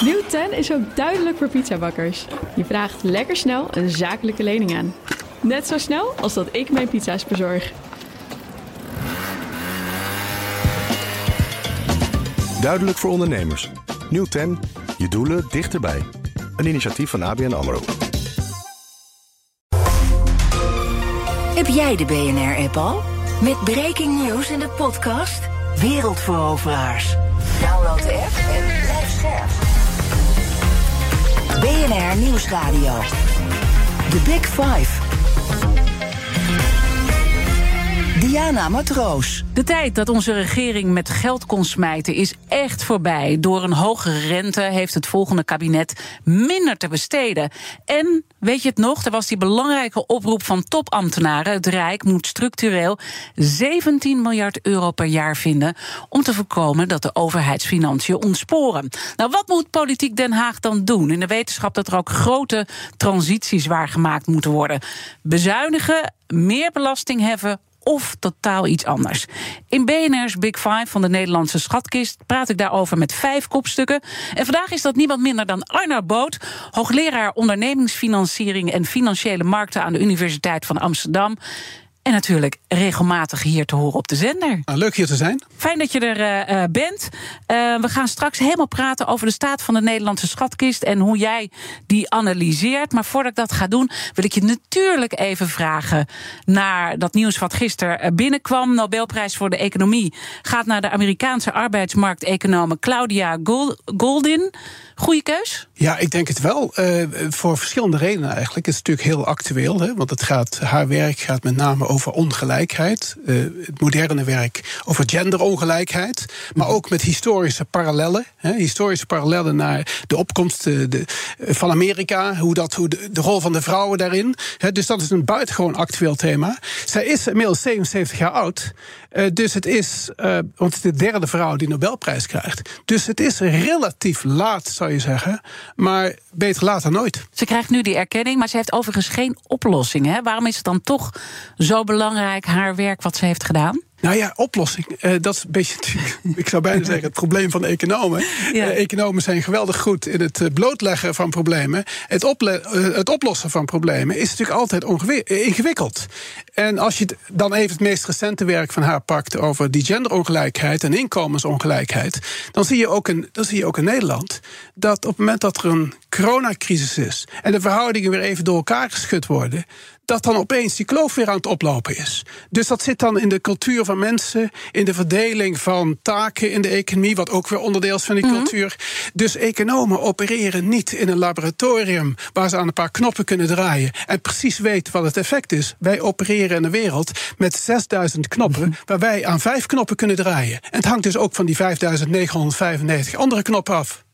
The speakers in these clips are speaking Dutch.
Nieuw 10 is ook duidelijk voor pizzabakkers. Je vraagt lekker snel een zakelijke lening aan. Net zo snel als dat ik mijn pizza's bezorg. Duidelijk voor ondernemers. Nieuw 10. Je doelen dichterbij. Een initiatief van ABN AMRO. Heb jij de BNR-app al? Met breaking news in de podcast Wereldveroveraars. Download de app en blijf scherp. BNR Nieuwsradio. The Big Five. Diana Matroos. De tijd dat onze regering met geld kon smijten is echt voorbij. Door een hogere rente heeft het volgende kabinet minder te besteden. En weet je het nog? Er was die belangrijke oproep van topambtenaren. Het Rijk moet structureel 17 miljard euro per jaar vinden om te voorkomen dat de overheidsfinanciën ontsporen. Nou, wat moet politiek Den Haag dan doen? In de wetenschap dat er ook grote transities waargemaakt moeten worden. Bezuinigen, meer belasting heffen of totaal iets anders. In BNR's Big Five van de Nederlandse schatkist praat ik daarover met vijf kopstukken. En vandaag is dat niemand minder dan Arno Boot, hoogleraar ondernemingsfinanciering en financiële markten aan de Universiteit van Amsterdam. En natuurlijk regelmatig hier te horen op de zender. Nou, leuk hier te zijn. Fijn dat je er uh, bent. Uh, we gaan straks helemaal praten over de staat van de Nederlandse schatkist en hoe jij die analyseert. Maar voordat ik dat ga doen, wil ik je natuurlijk even vragen naar dat nieuws wat gisteren binnenkwam. Nobelprijs voor de economie gaat naar de Amerikaanse arbeidsmarkteconoom Claudia Goldin. Goeie keus? Ja, ik denk het wel. Uh, voor verschillende redenen eigenlijk. Het is natuurlijk heel actueel, hè, want het gaat, haar werk gaat met name over ongelijkheid. Uh, het moderne werk over genderongelijkheid. Maar ook met historische parallellen. Hè, historische parallellen naar de opkomst de, van Amerika. Hoe, dat, hoe de, de, rol van de vrouwen daarin. Hè, dus dat is een buitengewoon actueel thema. Zij is inmiddels 77 jaar oud. Uh, dus het is, want het is de derde vrouw die Nobelprijs krijgt. Dus het is relatief laat, zou je zeggen. Maar beter later nooit. Ze krijgt nu die erkenning, maar ze heeft overigens geen oplossing. Hè? Waarom is het dan toch zo belangrijk, haar werk wat ze heeft gedaan? Nou ja, oplossing. Uh, dat is een beetje, ik zou bijna zeggen, het probleem van economen. Ja. Uh, economen zijn geweldig goed in het blootleggen van problemen. Het, uh, het oplossen van problemen is natuurlijk altijd ingewikkeld. En als je dan even het meest recente werk van haar pakt over die genderongelijkheid en inkomensongelijkheid, dan zie je ook in, dan zie je ook in Nederland dat op het moment dat er een coronacrisis is en de verhoudingen weer even door elkaar geschud worden, dat dan opeens die kloof weer aan het oplopen is. Dus dat zit dan in de cultuur van mensen, in de verdeling van taken in de economie, wat ook weer onderdeel is van die mm -hmm. cultuur. Dus economen opereren niet in een laboratorium waar ze aan een paar knoppen kunnen draaien en precies weten wat het effect is. Wij opereren in een wereld met 6000 knoppen, mm -hmm. waar wij aan vijf knoppen kunnen draaien. En het hangt dus ook van die 5995 andere knoppen af.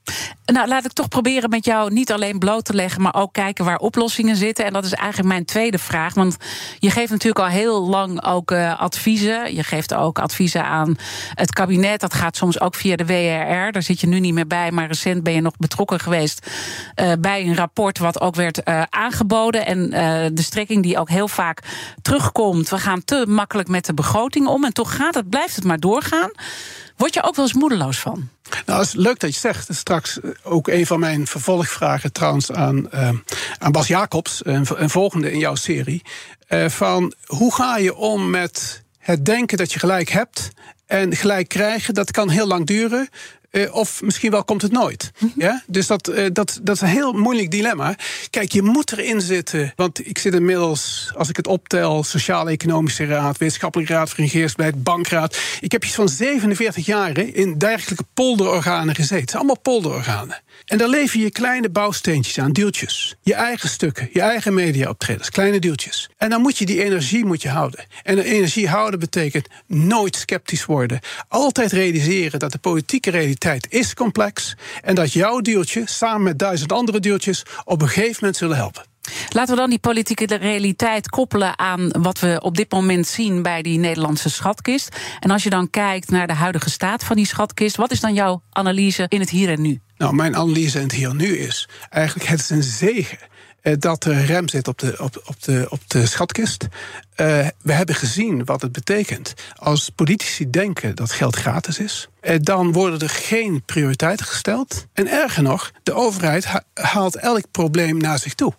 Nou, laat ik toch proberen met jou niet alleen bloot te leggen, maar ook kijken waar oplossingen zitten. En dat is eigenlijk mijn tweede vraag. Want je geeft natuurlijk al heel lang ook uh, adviezen. Je geeft ook adviezen aan het kabinet. Dat gaat soms ook via de WRR. Daar zit je nu niet meer bij, maar recent ben je nog betrokken geweest uh, bij een rapport wat ook werd uh, aangeboden. En de strekking die ook heel vaak terugkomt. We gaan te makkelijk met de begroting om. En toch gaat het, blijft het maar doorgaan. Word je ook wel eens moedeloos van? Nou, het is leuk dat je zegt. Straks ook een van mijn vervolgvragen trouwens aan, uh, aan Bas Jacobs, een, een, volgende in jouw serie. Van hoe ga je om met het denken dat je gelijk hebt en gelijk krijgen? Dat kan heel lang duren. Uh, of misschien wel komt het nooit. Mm -hmm. ja? Dus dat, uh, dat, dat is een heel moeilijk dilemma. Kijk, je moet erin zitten. Want ik zit inmiddels, als ik het optel, Sociaal-Economische Raad, Wetenschappelijke Raad voor Regeringsbeleid, Bankraad. Ik heb iets van 47 jaar in dergelijke polderorganen gezeten. Het zijn allemaal polderorganen. En daar lever je kleine bouwsteentjes aan, deeltjes. Je eigen stukken, je eigen mediaoptredens, kleine deeltjes. En dan moet je die energie moet je houden. En energie houden betekent nooit sceptisch worden. Altijd realiseren dat de politieke realiteit is complex. En dat jouw deeltje, samen met duizend andere deeltjes, op een gegeven moment zullen helpen. Laten we dan die politieke realiteit koppelen aan wat we op dit moment zien bij die Nederlandse schatkist. En als je dan kijkt naar de huidige staat van die schatkist, wat is dan jouw analyse in het hier en nu? Nou, mijn analyse in het hier en nu is eigenlijk het is een zegen dat er rem zit op de, op, op de, op de schatkist. Uh, we hebben gezien wat het betekent als politici denken dat geld gratis is. eh, dan worden er geen prioriteiten gesteld. En erger nog, de overheid haalt elk probleem naar zich toe.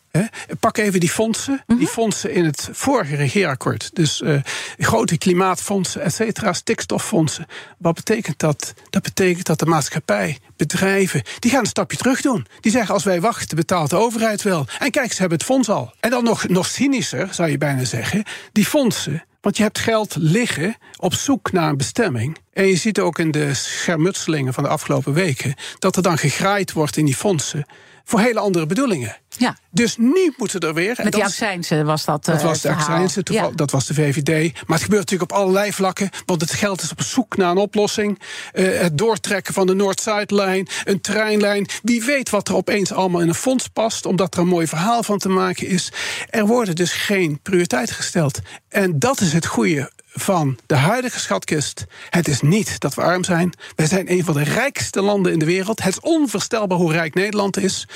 Pak even die fondsen. Die mhm. fondsen in het vorige regeerakkoord. Dus uh, grote klimaatfondsen, et cetera, stikstoffondsen. Wat betekent dat? Dat betekent dat de maatschappij, bedrijven, die gaan een stapje terug doen. Die zeggen: als wij wachten, betaalt de overheid wel. En kijk, ze hebben het fonds al. En dan nog, nog cynischer, zou je bijna zeggen, die fondsen. Want je hebt geld liggen op zoek naar een bestemming. En je ziet ook in de schermutselingen van de afgelopen weken dat er dan gegraaid wordt in die fondsen voor hele andere bedoelingen. Ja. Dus nu moeten er weer. Met die accijnsen was dat. Dat was de accijnsen, ja. dat was de VVD. Maar het gebeurt natuurlijk op allerlei vlakken. Want het geld is op zoek naar een oplossing. Uh, het doortrekken van de Noord-Zuidlijn, een treinlijn. Wie weet wat er opeens allemaal in een fonds past, omdat er een mooi verhaal van te maken is. Er worden dus geen prioriteiten gesteld. En dat is het goede van de huidige schatkist. Het is niet dat we arm zijn. Wij zijn een van de rijkste landen in de wereld. Het is onvoorstelbaar hoe rijk Nederland is.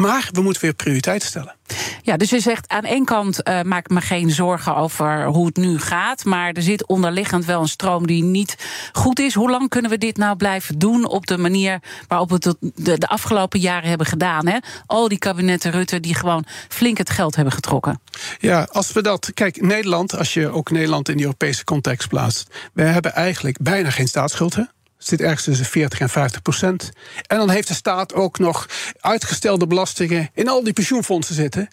Maar we moeten weer prioriteiten stellen. Ja, dus je zegt aan één kant uh, maak me geen zorgen over hoe het nu gaat. Maar er zit onderliggend wel een stroom die niet goed is. Hoe lang kunnen we dit nou blijven doen op de manier waarop we het de, de afgelopen jaren hebben gedaan? Hè? Al die kabinetten Rutte die gewoon flink het geld hebben getrokken. Ja, als we dat. Kijk, Nederland, als je ook Nederland in de Europese context plaatst. We hebben eigenlijk bijna geen staatsschuld. Hè? Zit ergens tussen 40 en 50 procent. En dan heeft de staat ook nog uitgestelde belastingen in al die pensioenfondsen zitten.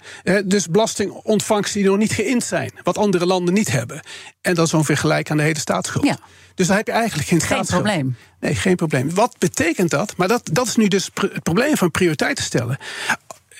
Dus belastingontvangsten die nog niet geïnd zijn, wat andere landen niet hebben. En dat is ongeveer gelijk aan de hele staatsschuld. Ja. Dus daar heb je eigenlijk geen, geen probleem. Nee, geen probleem. Wat betekent dat? Maar dat, dat is nu dus het probleem van prioriteiten stellen.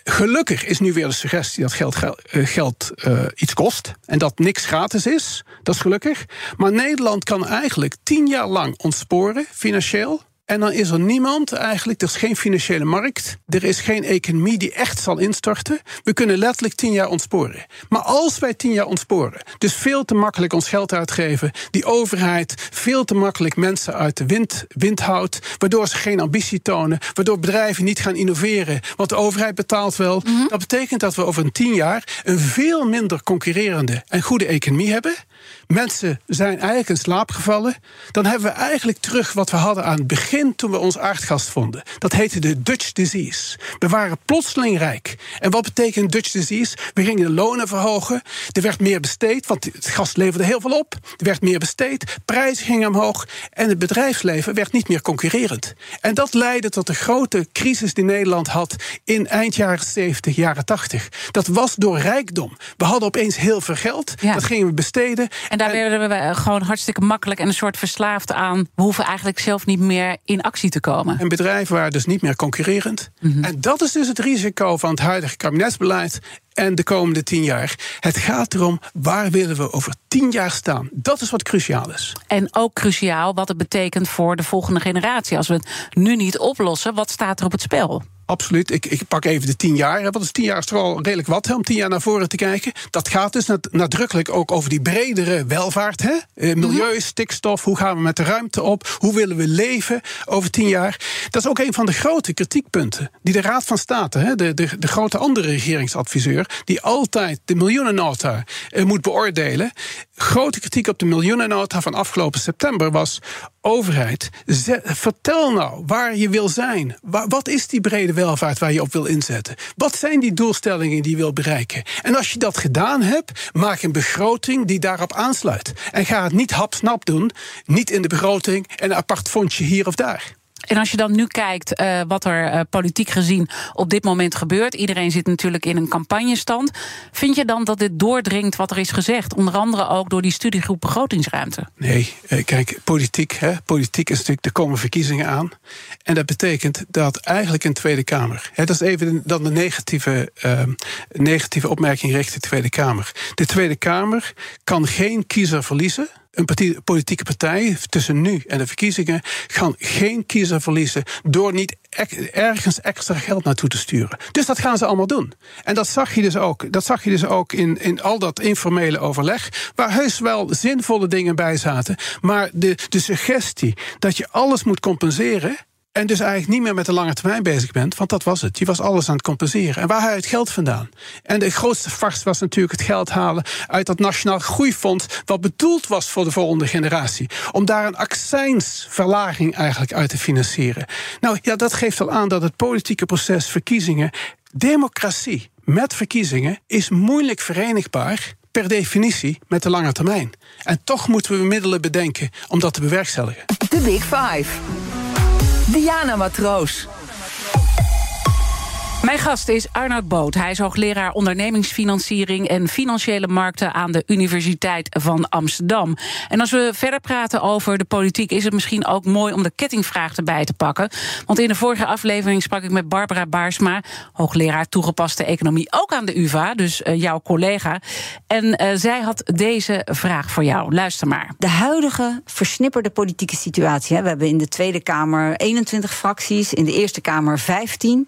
Gelukkig is nu weer de suggestie dat geld, eh, geld uh, iets kost. En dat niks gratis is. Dat is gelukkig. Maar Nederland kan eigenlijk tien jaar lang ontsporen, financieel. En dan is er niemand eigenlijk, er is geen financiële markt, er is geen economie die echt zal instorten. We kunnen letterlijk tien jaar ontsporen. Maar als wij tien jaar ontsporen, dus veel te makkelijk ons geld uitgeven, die overheid veel te makkelijk mensen uit de wind, wind houdt, waardoor ze geen ambitie tonen, waardoor bedrijven niet gaan innoveren, want de overheid betaalt wel. Mhm. Dat betekent dat we over een tien jaar een veel minder concurrerende en goede economie hebben mensen zijn eigenlijk in slaap gevallen, dan hebben we eigenlijk terug wat we hadden aan het begin toen we ons aardgas vonden. Dat heette de Dutch disease. We waren plotseling rijk. En wat betekent Dutch disease? We gingen de lonen verhogen. Er werd meer besteed, want het gas leverde heel veel op. Er werd meer besteed, prijzen gingen omhoog en het bedrijfsleven werd niet meer concurrerend. En dat leidde tot de grote crisis die Nederland had in eind jaren 70, jaren 80. Dat was door rijkdom. We hadden opeens heel veel geld, dat gingen we besteden. En daar werden we gewoon hartstikke makkelijk en een soort verslaafd aan. We hoeven eigenlijk zelf niet meer in actie te komen. En bedrijven waren dus niet meer concurrerend. Mhm. En dat is dus het risico van het huidige kabinetsbeleid en de komende tien jaar. Het gaat erom waar willen we over tien jaar staan. Dat is wat cruciaal is. En ook cruciaal wat het betekent voor de volgende generatie. Als we het nu niet oplossen, wat staat er op het spel? Absoluut. Ik, ik pak even de tien jaar. Want is tien jaar is toch wel redelijk wat hè, om tien jaar naar voren te kijken. Dat gaat dus nadrukkelijk ook over die bredere welvaart. Hè? Eh, milieu, mhm. stikstof, hoe gaan we met de ruimte op? Hoe willen we leven over tien jaar? Dat is ook een van de grote kritiekpunten die de Raad van State, hè, de, de, de grote andere regeringsadviseur, die altijd de miljoenennota eh, moet beoordelen. Grote kritiek op de miljoenennota van afgelopen september was: overheid, vertel nou waar je wil zijn. wat is die brede welvaart waar je op wil inzetten? Wat zijn die doelstellingen die je wil bereiken? En als je dat gedaan hebt, maak een begroting die daarop aansluit. En ga het niet hapsnap doen, niet in de begroting en een apart fondsje hier of daar. En als je dan nu kijkt uh, wat er uh, politiek gezien op dit moment gebeurt. Iedereen zit natuurlijk in een campagnestand. Vind je dan dat dit doordringt wat er is gezegd? Onder andere ook door die studiegroep begrotingsruimte. Nee, uh, kijk, politiek, hè, politiek is natuurlijk, er komen verkiezingen aan. En dat betekent dat eigenlijk een Tweede Kamer. Dat is even dan de negatieve, negatieve opmerking richting de Tweede Kamer. De Tweede Kamer kan geen kiezer verliezen een politieke partij tussen nu en de verkiezingen gaan geen kiezer verliezen door niet ergens extra geld naartoe te sturen. Dus dat gaan ze allemaal doen. En dat zag je dus ook, dat zag je dus ook in, in al dat informele overleg, waar heus wel zinvolle dingen bij zaten. Maar de, de suggestie dat je alles moet compenseren En dus eigenlijk niet meer met de lange termijn bezig bent, want dat was het. Je was alles aan het compenseren. En waar haal je het geld vandaan? En de grootste vast was natuurlijk het geld halen uit dat Nationaal Groeifonds, wat bedoeld was voor de volgende generatie. Om daar een accijnsverlaging eigenlijk uit te financieren. Nou ja, dat geeft al aan dat het politieke proces, verkiezingen, democratie met verkiezingen is moeilijk verenigbaar per definitie met de lange termijn. En toch moeten we middelen bedenken om dat te bewerkstelligen. De Big Five. Diana Matroos. Mijn gast is Arnoud Boot. Hij is hoogleraar ondernemingsfinanciering en financiële markten aan de Universiteit van Amsterdam. En als we verder praten over de politiek, is het misschien ook mooi om de kettingvraag erbij te pakken. Want in de vorige aflevering sprak ik met Barbara Baarsma, hoogleraar toegepaste economie, ook aan de UVA, dus uh, jouw collega. En uh, zij had deze vraag voor jou. Luister maar. De huidige versnipperde politieke situatie. Hè. We hebben in de Tweede Kamer 21 fracties, in de Eerste Kamer 15.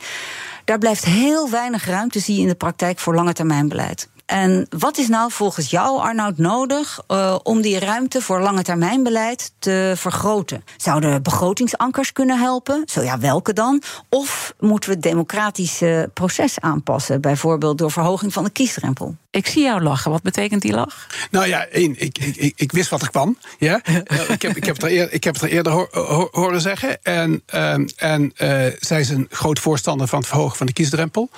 Daar blijft heel weinig ruimte, zie je in de praktijk, voor lange termijn beleid. En wat is nou volgens jou, Arnoud, nodig uh, om die ruimte voor lange termijn beleid te vergroten? Zouden begrotingsankers kunnen helpen? Zo ja, welke dan? Of moeten we het democratische proces aanpassen, bijvoorbeeld door verhoging van de kiesdrempel? Ik zie jou lachen. Wat betekent die lach? Nou ja, één, ik, ik, ik wist wat er kwam. Ja? ik, heb, ik, heb het er eerder, ik heb het er eerder ho ho horen zeggen. En, um, en uh, zij is een groot voorstander van het verhogen van de kiesdrempel.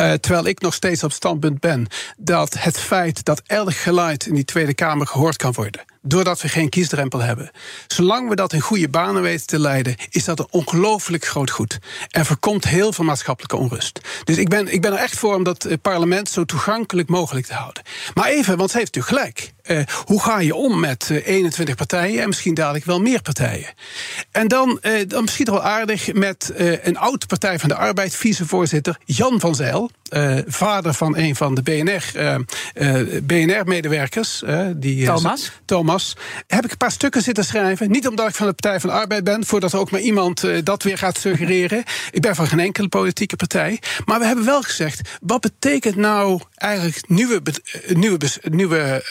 Uh, terwijl ik nog steeds op standpunt ben dat het feit dat elk geluid in die Tweede Kamer gehoord kan worden doordat we geen kiesdrempel hebben. Zolang we dat in goede banen weten te leiden, is dat een ongelooflijk groot goed. En voorkomt heel veel maatschappelijke onrust. Dus ik ben, ik ben er echt voor om dat parlement zo toegankelijk mogelijk te houden. Maar even, want ze heeft natuurlijk gelijk. Uh, hoe ga je om met uh, 21 partijen en misschien dadelijk wel meer partijen? En dan, uh, dan misschien wel aardig met een oud Partij van de Arbeid, vicevoorzitter Jan van Zijl. vader van een van de BNR, BNR-medewerkers. Thomas. Thomas. Heb ik een paar stukken zitten schrijven. Niet omdat ik van de Partij van de Arbeid ben, voordat er ook maar iemand dat weer gaat suggereren. ik ben van geen enkele politieke partij. Maar we hebben wel gezegd, wat betekent nou eigenlijk nieuwe, nieuwe, nieuwe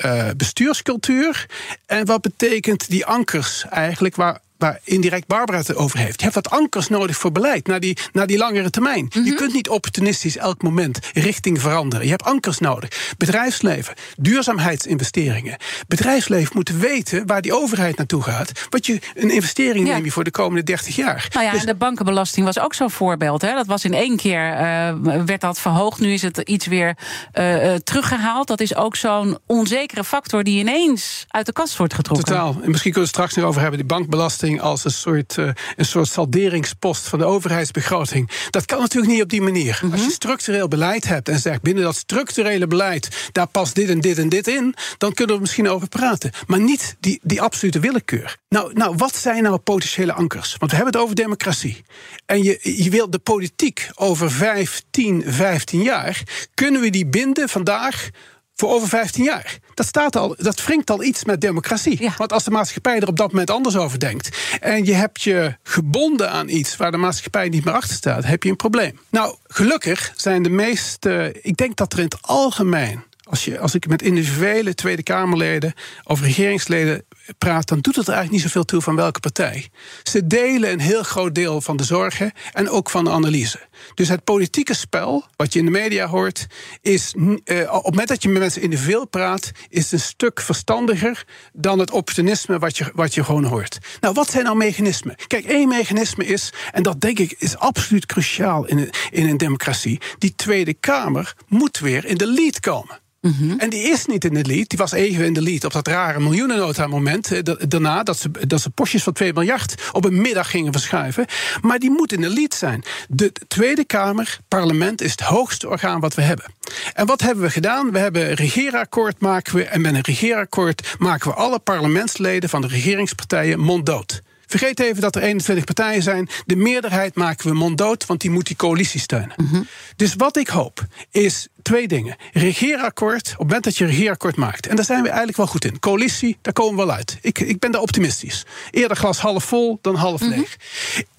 bestuurscultuur. En wat betekent die ankers eigenlijk waar waar indirect Barbara het over heeft. Je hebt wat ankers nodig voor beleid, naar die, naar die langere termijn. Mm -hmm. Je kunt niet opportunistisch elk moment richting veranderen. Je hebt ankers nodig. Bedrijfsleven, duurzaamheidsinvesteringen. Bedrijfsleven moet weten waar die overheid naartoe gaat. Wat je een investering ja. neem je voor de komende 30 jaar. Nou ja, dus, de bankenbelasting was ook zo'n voorbeeld. Hè? Dat was in één keer, uh, werd dat verhoogd. Nu is het iets weer uh, teruggehaald. Dat is ook zo'n onzekere factor die ineens uit de kast wordt getrokken. Totaal. En misschien kunnen we het straks nog over hebben. Die bankbelasting als een soort, uh, een soort salderingspost van de overheidsbegroting. Dat kan natuurlijk niet op die manier. Mm -hmm. Als je structureel beleid hebt en zegt binnen dat structurele beleid, daar past dit en dit en dit in, dan kunnen we misschien over praten. Maar niet die, die absolute willekeur. Nou, nou, wat zijn nou potentiële ankers? Want we hebben het over democratie. En je, je wilt de politiek over 15, 15 jaar, kunnen we die binden vandaag voor over 15 jaar. Dat, staat al, dat wringt al iets met democratie. Ja. Want als de maatschappij er op dat moment anders over denkt. en je hebt je gebonden aan iets waar de maatschappij niet meer achter staat. heb je een probleem. Nou, gelukkig zijn de meeste. Ik denk dat er in het algemeen. Als, je, als ik met individuele Tweede Kamerleden of regeringsleden praat, dan doet het er eigenlijk niet zoveel toe van welke partij. Ze delen een heel groot deel van de zorgen en ook van de analyse. Dus het politieke spel, wat je in de media hoort, is uh, op het moment dat je met mensen individueel praat, is het een stuk verstandiger dan het opportunisme wat je, wat je gewoon hoort. Nou, wat zijn nou mechanismen? Kijk, één mechanisme is, en dat denk ik is absoluut cruciaal in een, in een democratie, die Tweede Kamer moet weer in de lead komen. -hmm. En die is niet in de lead. Die was even in de lead op dat rare miljoenennota moment. Daarna dat ze, dat ze postjes van 2 miljard op een middag gingen verschuiven. Maar die moet in de lead zijn. De Tweede Kamer, parlement, is het hoogste orgaan wat we hebben. En wat hebben we gedaan? We hebben een regeerakkoord maken we. En met een regeerakkoord maken we alle parlementsleden van de regeringspartijen monddood. Vergeet even dat er 21 partijen zijn. De meerderheid maken we monddood, want die moet die coalitie steunen. Mm -hmm. Dus wat ik hoop is twee dingen. Regeerakkoord, op het moment dat je regeerakkoord maakt. En daar zijn we eigenlijk wel goed in. Coalitie, daar komen we wel uit. Ik, ik ben daar optimistisch. Eerder glas half vol dan half Mhm. leeg.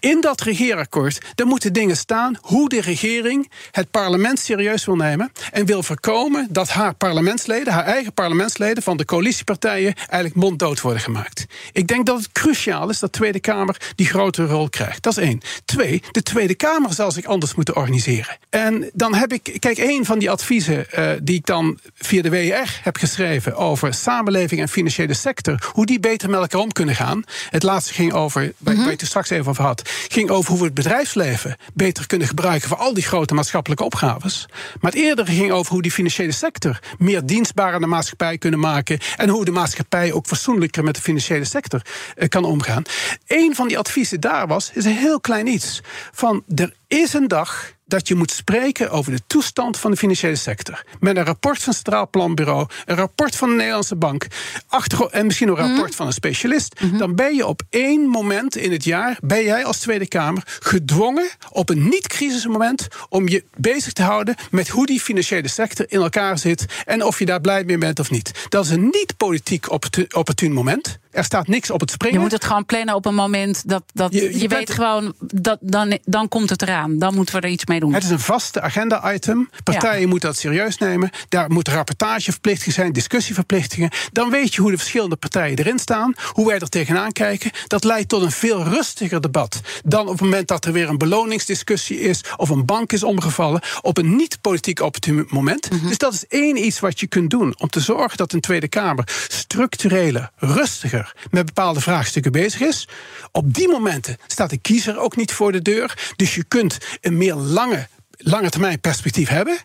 In dat regeerakkoord, daar moeten dingen staan hoe de regering het parlement serieus wil nemen. En wil voorkomen dat haar parlementsleden, haar eigen parlementsleden van de coalitiepartijen, eigenlijk monddood worden gemaakt. Ik denk dat het cruciaal is dat de Tweede Kamer die grotere rol krijgt. Dat is één. Twee, de Tweede Kamer zal zich anders moeten organiseren. En dan heb ik, kijk, één van die adviezen eh, die ik dan via de WR heb geschreven over samenleving en financiële sector, hoe die beter met elkaar om kunnen gaan. Het laatste ging over, waar waar je het straks even over had, ging over hoe we het bedrijfsleven beter kunnen gebruiken voor al die grote maatschappelijke opgaves. Maar het eerdere ging over hoe die financiële sector meer dienstbaar aan de maatschappij kunnen maken en hoe de maatschappij ook fatsoenlijker met de financiële sector eh, kan omgaan. Een van die adviezen daar was, is een heel klein iets. Van er is een dag dat je moet spreken over de toestand van de financiële sector. Met een rapport van het Centraal Planbureau, een rapport van de Nederlandse Bank, achter, en misschien een rapport van een specialist. Dan ben je op één moment in het jaar, ben jij als Tweede Kamer gedwongen op een niet-crisismoment om je bezig te houden met hoe die financiële sector in elkaar zit en of je daar blij mee bent of niet. Dat is een niet-politiek opportu- opportun moment. Er staat niks op het springen. Je moet het gewoon plannen op een moment dat, dat Je- je, je bent- weet gewoon dat dan, dan komt het eraan. Dan moeten we er iets mee doen. Het is een vaste agenda-item. Partijen moeten dat serieus nemen. Daar moeten rapportageverplichtingen zijn, discussieverplichtingen. Dan weet je hoe de verschillende partijen erin staan, hoe wij er tegenaan kijken. Dat leidt tot een veel rustiger debat dan op het moment dat er weer een beloningsdiscussie is of een bank is omgevallen op een niet-politiek opportun moment. Dus dat is één iets wat je kunt doen om te zorgen dat een Tweede Kamer structureler, met bepaalde vraagstukken bezig is. Op die momenten staat de kiezer ook niet voor de deur. Dus je kunt een meer lange lange termijn perspectief hebben.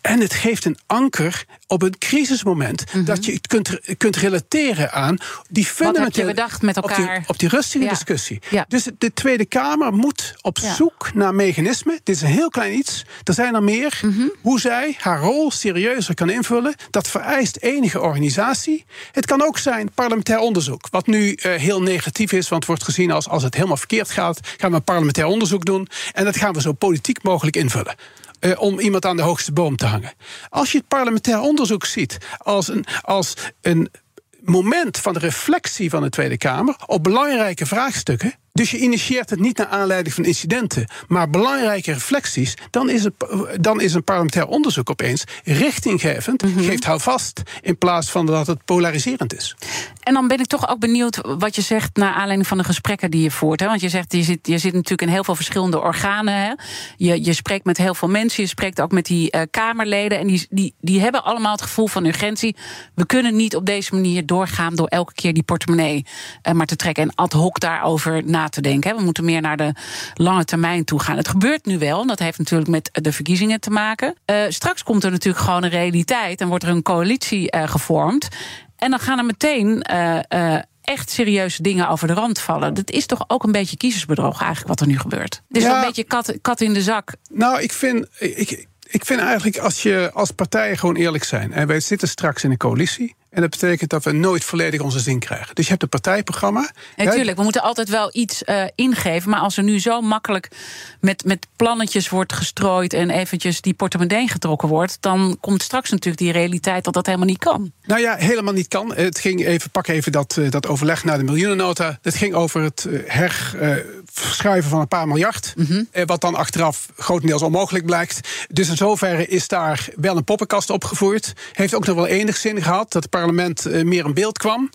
En het geeft een anker op een crisismoment. Dat je het kunt, kunt relateren aan die fundamentele... bedacht met Op elkaar? die, op die rustige Ja. discussie. Ja. Dus de Tweede Kamer moet op Ja. zoek naar mechanismen. Dit is een heel klein iets. Er zijn er meer. Mhm. Hoe zij haar rol serieuzer kan invullen. Dat vereist enige organisatie. Het kan ook zijn parlementair onderzoek. Wat nu eh, heel negatief is. Want het wordt gezien als als het helemaal verkeerd gaat. Gaan we een parlementair onderzoek doen. En dat gaan we zo politiek mogelijk invullen. Eh, om iemand aan de hoogste boom te hangen. Als je het parlementair onderzoek ziet als een, als een moment van de reflectie van de Tweede Kamer op belangrijke vraagstukken. Dus je initieert het niet naar aanleiding van incidenten, maar belangrijke reflecties. Dan is, het, dan is een parlementair onderzoek opeens richtinggevend, geeft houvast, in plaats van dat het polariserend is. En dan ben ik toch ook benieuwd wat je zegt naar aanleiding van de gesprekken die je voert. Hè? Want je zegt, je zit, je zit natuurlijk in heel veel verschillende organen. Hè? Je, je spreekt met heel veel mensen, je spreekt ook met die eh, Kamerleden. En die, die, die hebben allemaal het gevoel van urgentie. We kunnen niet op deze manier doorgaan door elke keer die portemonnee eh, maar te trekken. En ad hoc daarover na te denken. Hè? We moeten meer naar de lange termijn toe gaan. Het gebeurt nu wel, en dat heeft natuurlijk met de verkiezingen te maken. Eh, straks komt er natuurlijk gewoon een realiteit en wordt er een coalitie gevormd. En dan gaan er meteen eh, eh, echt serieuze dingen over de rand vallen. Dat is toch ook een beetje kiezersbedrog eigenlijk wat er nu gebeurt. Is Ja. wel een beetje kat, kat in de zak. Nou, ik vind, ik, ik vind eigenlijk als je als partijen gewoon eerlijk zijn. En wij zitten straks in een coalitie. En dat betekent dat we nooit volledig onze zin krijgen. Dus je hebt een partijprogramma. Natuurlijk, we moeten altijd wel iets eh, ingeven. Maar als er nu zo makkelijk met, met plannetjes wordt gestrooid... en eventjes die portemonnee getrokken wordt... dan komt straks natuurlijk die realiteit dat dat helemaal niet kan. Nou ja, helemaal niet kan. Het ging even, pak even dat, eh, dat overleg naar de miljoenennota. Het ging over het eh, herverschuiven van een paar miljard. eh, Wat dan achteraf grotendeels onmogelijk blijkt. Dus in zoverre is daar wel een poppenkast opgevoerd. Heeft ook nog wel enig zin gehad dat het parlement eh, meer in beeld kwam.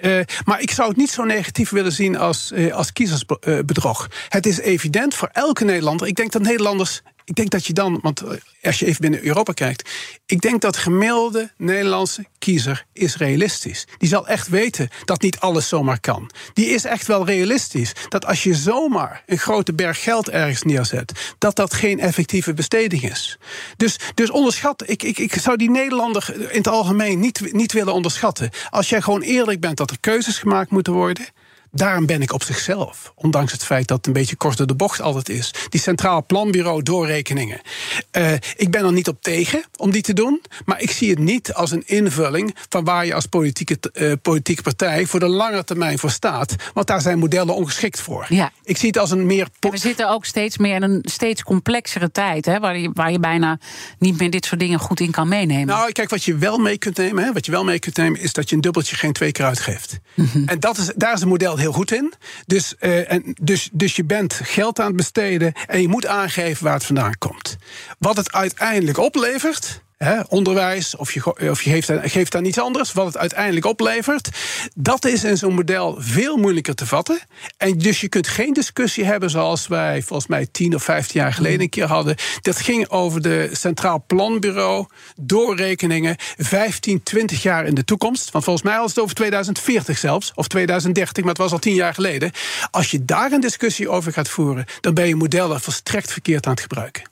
Eh, maar ik zou het niet zo negatief willen zien als, als kiezersbedrog. Het is evident voor elke Nederlander. Ik denk dat Nederlanders ik denk dat je dan, want eh, als je even binnen Europa kijkt, ik denk dat gemiddelde Nederlandse kiezer is realistisch. Die zal echt weten dat niet alles zomaar kan. Die is echt wel realistisch dat als je zomaar een grote berg geld ergens neerzet, dat dat geen effectieve besteding is. Dus, dus onderschat, ik, ik, ik zou die Nederlander in het algemeen niet, niet willen onderschatten. Als jij gewoon eerlijk bent dat er keuzes gemaakt moeten worden Daarom ben ik op zichzelf, ondanks het feit dat het een beetje kort door de bocht altijd is, die Centraal Planbureau doorrekeningen. Uh, ik ben er niet op tegen om die te doen, maar ik zie het niet als een invulling van waar je als politieke, uh, politieke partij voor de lange termijn voor staat. Want daar zijn modellen ongeschikt voor. Ja. Ik zie het als een meer. we zitten ook steeds meer in een steeds complexere tijd, hè, waar, je, waar je bijna niet meer dit soort dingen goed in kan meenemen. Nou, kijk, wat je wel mee kunt nemen, hè, wat je wel mee kunt nemen, is dat je een dubbeltje geen twee keer uitgeeft. Mm -hmm. En dat is, daar is het model heel goed in. Dus, uh, en dus, dus je bent geld aan het besteden en je moet aangeven waar het vandaan komt. Wat het uiteindelijk oplevert. Onderwijs, of je, of je geeft, geeft aan iets anders, wat het uiteindelijk oplevert. Dat is in zo'n model veel moeilijker te vatten. En dus je kunt geen discussie hebben zoals wij volgens mij 10 of 15 jaar geleden een keer hadden. Dat ging over de Centraal Planbureau, doorrekeningen 15, 20 jaar in de toekomst. Want volgens mij was het over 2040 zelfs, of 2030, maar het was al 10 jaar geleden. Als je daar een discussie over gaat voeren, dan ben je modellen volstrekt verkeerd aan het gebruiken.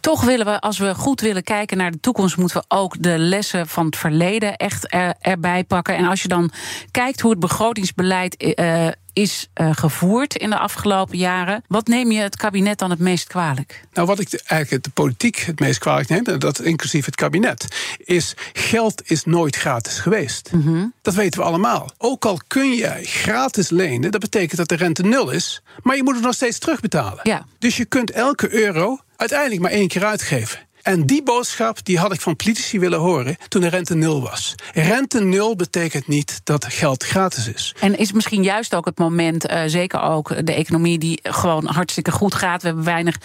Toch willen we, als we goed willen kijken naar de toekomst, moeten we ook de lessen van het verleden echt er, erbij pakken. En als je dan kijkt hoe het begrotingsbeleid uh, is uh, gevoerd in de afgelopen jaren, wat neem je het kabinet dan het meest kwalijk? Nou, wat ik de, eigenlijk de politiek het meest kwalijk neem, en dat inclusief het kabinet, is geld is nooit gratis geweest. Mm -hmm. Dat weten we allemaal. Ook al kun jij gratis lenen, dat betekent dat de rente nul is, maar je moet het nog steeds terugbetalen. Ja. Dus je kunt elke euro uiteindelijk maar één keer uitgeven. En die boodschap die had ik van politici willen horen toen de rente nul was. Rente nul betekent niet dat geld gratis is. En is misschien juist ook het moment, uh, zeker ook de economie die gewoon hartstikke goed gaat, we hebben weinig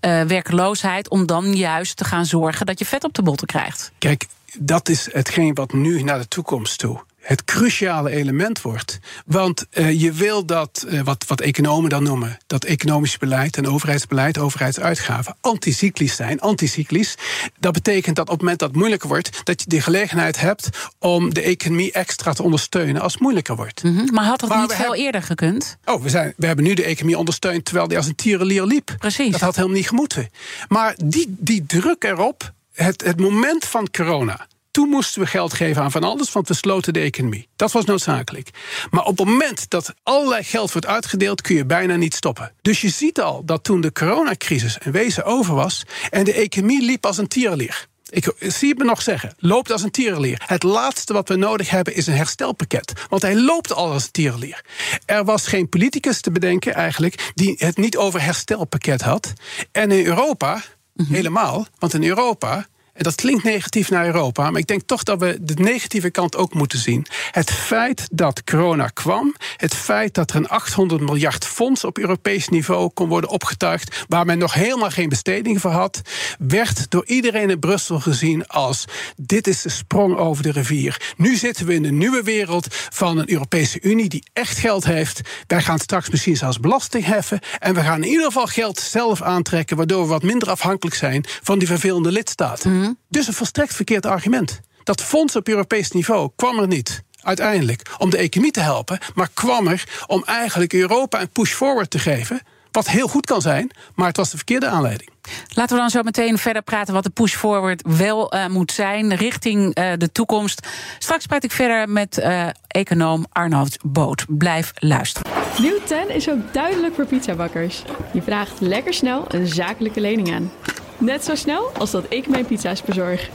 uh, werkloosheid, om dan juist te gaan zorgen dat je vet op de botten krijgt. Kijk, dat is hetgeen wat nu naar de toekomst toe het cruciale element wordt. Want uh, je wil dat, uh, wat, wat economen dan noemen, dat economisch beleid en overheidsbeleid, overheidsuitgaven, anticyclisch zijn. Anticyclisch. Dat betekent dat op het moment dat het moeilijker wordt, dat je de gelegenheid hebt om de economie extra te ondersteunen als het moeilijker wordt. Mm -hmm. Maar had dat maar niet veel eerder gekund? Oh, we, zijn, we hebben nu de economie ondersteund terwijl die als een tierenlier liep. Precies. Dat had helemaal niet gemoeten. Maar die, die druk erop, het, het moment van corona. Toen moesten we geld geven aan van alles, want we sloten de economie. Dat was noodzakelijk. Maar op het moment dat allerlei geld wordt uitgedeeld, kun je bijna niet stoppen. Dus je ziet al dat toen de coronacrisis in wezen over was en de economie liep als een tierenlier. Ik zie het me nog zeggen. Loopt als een tierenlier. Het laatste wat we nodig hebben is een herstelpakket. Want hij loopt al als een tierenlier. Er was geen politicus te bedenken eigenlijk die het niet over herstelpakket had. En in Europa mm -hmm. helemaal. Want in Europa en dat klinkt negatief naar Europa, maar ik denk toch dat we de negatieve kant ook moeten zien. Het feit dat corona kwam, het feit dat er een 800 miljard fonds op Europees niveau kon worden opgetuigd, waar men nog helemaal geen besteding voor had, werd door iedereen in Brussel gezien als dit is de sprong over de rivier. Nu zitten we in een nieuwe wereld van een Europese Unie die echt geld heeft. Wij gaan straks misschien zelfs belasting heffen en we gaan in ieder geval geld zelf aantrekken, waardoor we wat minder afhankelijk zijn van die vervelende lidstaten. Mm. Dus een volstrekt verkeerd argument. Dat fonds op Europees niveau kwam er niet uiteindelijk om de economie te helpen, maar kwam er om eigenlijk Europa een push forward te geven. Wat heel goed kan zijn, maar het was de verkeerde aanleiding. Laten we dan zo meteen verder praten wat de push forward wel uh, moet zijn richting uh, de toekomst. Straks praat ik verder met uh, econoom Arnoud Boot. Blijf luisteren. Nieuw 10 is ook duidelijk voor pizzabakkers. Je vraagt lekker snel een zakelijke lening aan. Net zo snel als dat ik mijn pizza's bezorg.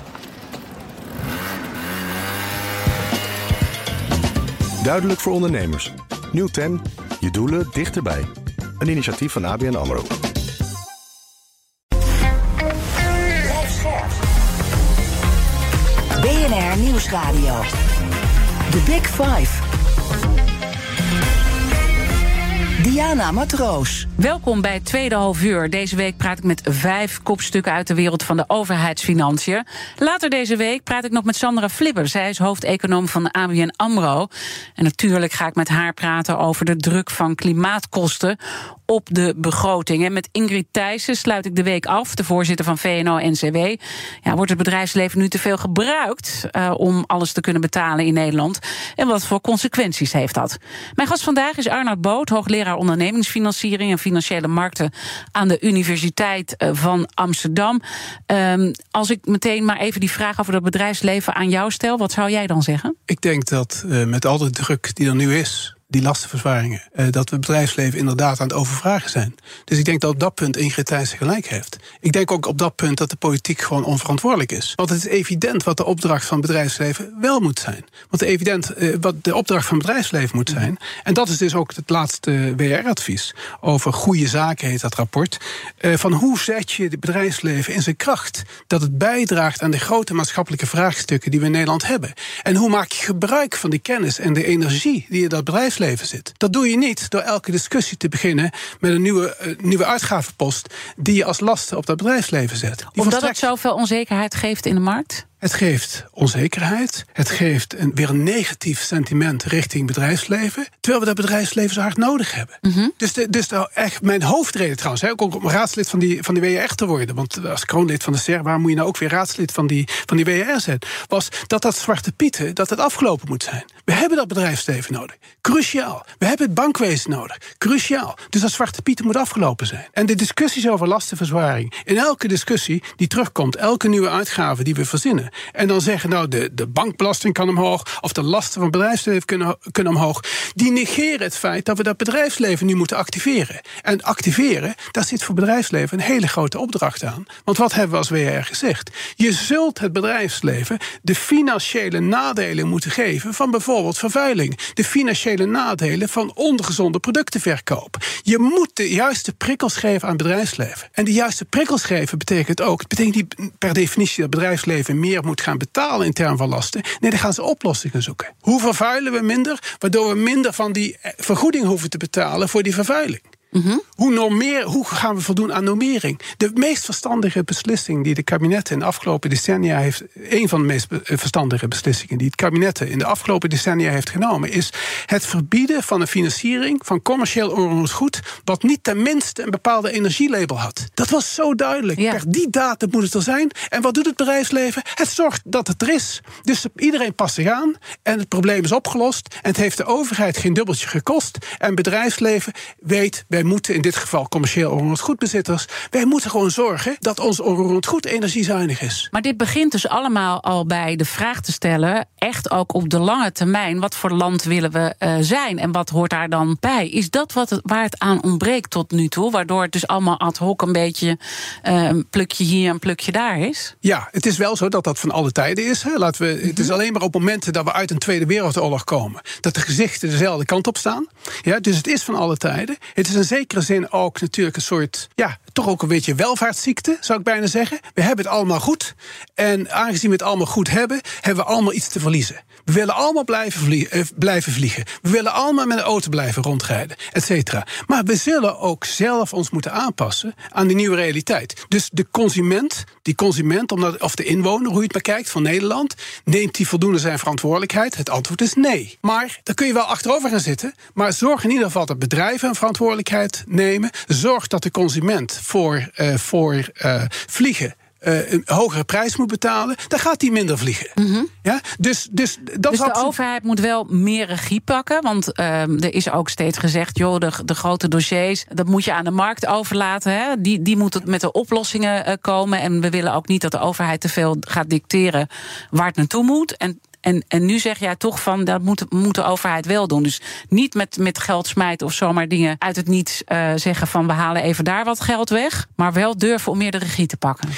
Duidelijk voor ondernemers. Nieuw 10. Je doelen dichterbij. Een initiatief van ABN AMRO. BNR Nieuwsradio. The Big Five. Diana Matroos. Welkom bij tweede half uur. Deze week praat ik met vijf kopstukken uit de wereld van de overheidsfinanciën. Later deze week praat ik nog met Sandra Flipper. Zij is hoofdeconoom van ABN AMRO. En natuurlijk ga ik met haar praten over de druk van klimaatkosten op de begroting. En met Ingrid Thijssen sluit ik de week af, de voorzitter van VNO-NCW. Ja, wordt het bedrijfsleven nu te veel gebruikt uh, om alles te kunnen betalen in Nederland? En wat voor consequenties heeft dat? Mijn gast vandaag is Arnoud Boot, hoogleraar ondernemingsfinanciering en financiële markten aan de Universiteit van Amsterdam. Um, als ik meteen maar even die vraag over het bedrijfsleven aan jou stel, wat zou jij dan zeggen? Ik denk dat uh, met al de druk die er nu is die lastenverzwaringen, uh, dat we bedrijfsleven inderdaad aan het overvragen zijn. Dus ik denk dat op dat punt Ingrid Thijssen gelijk heeft. Ik denk ook op dat punt dat de politiek gewoon onverantwoordelijk is. Want het is evident wat de opdracht van bedrijfsleven wel moet zijn. Want evident uh, wat de opdracht van bedrijfsleven moet zijn. En dat is dus ook het laatste WR-advies over goede zaken, heet dat rapport. Uh, van hoe zet je het bedrijfsleven in zijn kracht? Dat het bijdraagt aan de grote maatschappelijke vraagstukken die we in Nederland hebben. En hoe maak je gebruik van die kennis en de energie die in dat bedrijfsleven zit? Dat doe je niet door elke discussie te beginnen met een nieuwe, uh, nieuwe uitgavenpost die je als lasten op dat bedrijfsleven zet. Die Omdat verstrekt... het zoveel onzekerheid geeft in de markt? Het geeft onzekerheid. Het geeft een, weer een negatief sentiment richting bedrijfsleven. Terwijl we dat bedrijfsleven zo hard nodig hebben. Mm -hmm. Dus, de, dus de, echt mijn hoofdreden trouwens, hè, ook om raadslid van die, van die WR te worden. Want als kroonlid van de SER, waar moet je nou ook weer raadslid van die, van die WR zijn? Was dat dat zwarte pieten, dat het afgelopen moet zijn. We hebben dat bedrijfsleven nodig. Cruciaal. We hebben het bankwezen nodig. Cruciaal. Dus dat zwarte pieten moet afgelopen zijn. En de discussies over lastenverzwaring. In elke discussie die terugkomt, elke nieuwe uitgave die we verzinnen en dan zeggen, nou, de, de bankbelasting kan omhoog. Of de lasten van bedrijfsleven kunnen, kunnen omhoog. Die negeren het feit dat we dat bedrijfsleven nu moeten activeren. En activeren, daar zit voor bedrijfsleven een hele grote opdracht aan. Want wat hebben we als WR gezegd? Je zult het bedrijfsleven de financiële nadelen moeten geven van bijvoorbeeld vervuiling. De financiële nadelen van ongezonde productenverkoop. Je moet de juiste prikkels geven aan bedrijfsleven. En de juiste prikkels geven betekent ook, het betekent niet per definitie dat bedrijfsleven meer moet gaan betalen in termen van lasten. Nee, dan gaan ze oplossingen zoeken. Hoe vervuilen we minder? Waardoor we minder van die vergoeding hoeven te betalen voor die vervuiling. Mm -hmm. hoe, normeer, hoe gaan we voldoen aan normering? De meest verstandige beslissing die de kabinet in de afgelopen decennia heeft. een van de meest verstandige beslissingen die het kabinet in de afgelopen decennia heeft genomen. is het verbieden van een financiering van commercieel onroerend goed. wat niet tenminste een bepaalde energielabel had. Dat was zo duidelijk. Ja. Per die datum moet het er zijn. En wat doet het bedrijfsleven? Het zorgt dat het er is. Dus iedereen past zich aan. En het probleem is opgelost. En het heeft de overheid geen dubbeltje gekost. En bedrijfsleven weet. Wij moeten in dit geval commercieel onroerend goedbezitters. Wij moeten gewoon zorgen dat ons onroerend goed energiezuinig is. Maar dit begint dus allemaal al bij de vraag te stellen, echt ook op de lange termijn, wat voor land willen we uh, zijn en wat hoort daar dan bij? Is dat wat het, waar het aan ontbreekt tot nu toe, waardoor het dus allemaal ad hoc een beetje uh, een plukje hier, een plukje daar is? Ja, het is wel zo dat dat van alle tijden is. Hè. Laten we, Het is alleen maar op momenten dat we uit een Tweede Wereldoorlog komen, dat de gezichten dezelfde kant op staan. Ja, dus het is van alle tijden. Het is een zekere zin ook natuurlijk een soort, ja, toch ook een beetje welvaartsziekte, zou ik bijna zeggen. We hebben het allemaal goed. En aangezien we het allemaal goed hebben, hebben we allemaal iets te verliezen. We willen allemaal blijven vliegen, blijven vliegen. We willen allemaal met een auto blijven rondrijden, et cetera. Maar we zullen ook zelf ons moeten aanpassen aan die nieuwe realiteit. Dus de consument, die consument, of de inwoner, hoe je het maar kijkt, van Nederland, neemt die voldoende zijn verantwoordelijkheid? Het antwoord is nee. Maar daar kun je wel achterover gaan zitten. Maar zorg in ieder geval dat bedrijven een verantwoordelijkheid nemen. Zorg dat de consument voor, uh, voor uh, vliegen uh, een hogere prijs moet betalen, dan gaat hij minder vliegen. Mm -hmm. ja? Dus, dus, dat dus de overheid moet wel meer regie pakken. Want uh, er is ook steeds gezegd: joh, de, de, grote dossiers, dat moet je aan de markt overlaten. Hè? Die, die moeten met de oplossingen uh, komen. En we willen ook niet dat de overheid te veel gaat dicteren waar het naartoe moet. En en, en nu zeg jij toch van dat moet, moet de overheid wel doen. Dus niet met, met geld smijten of zomaar dingen uit het niets uh, zeggen van we halen even daar wat geld weg. Maar wel durven om meer de regie te pakken.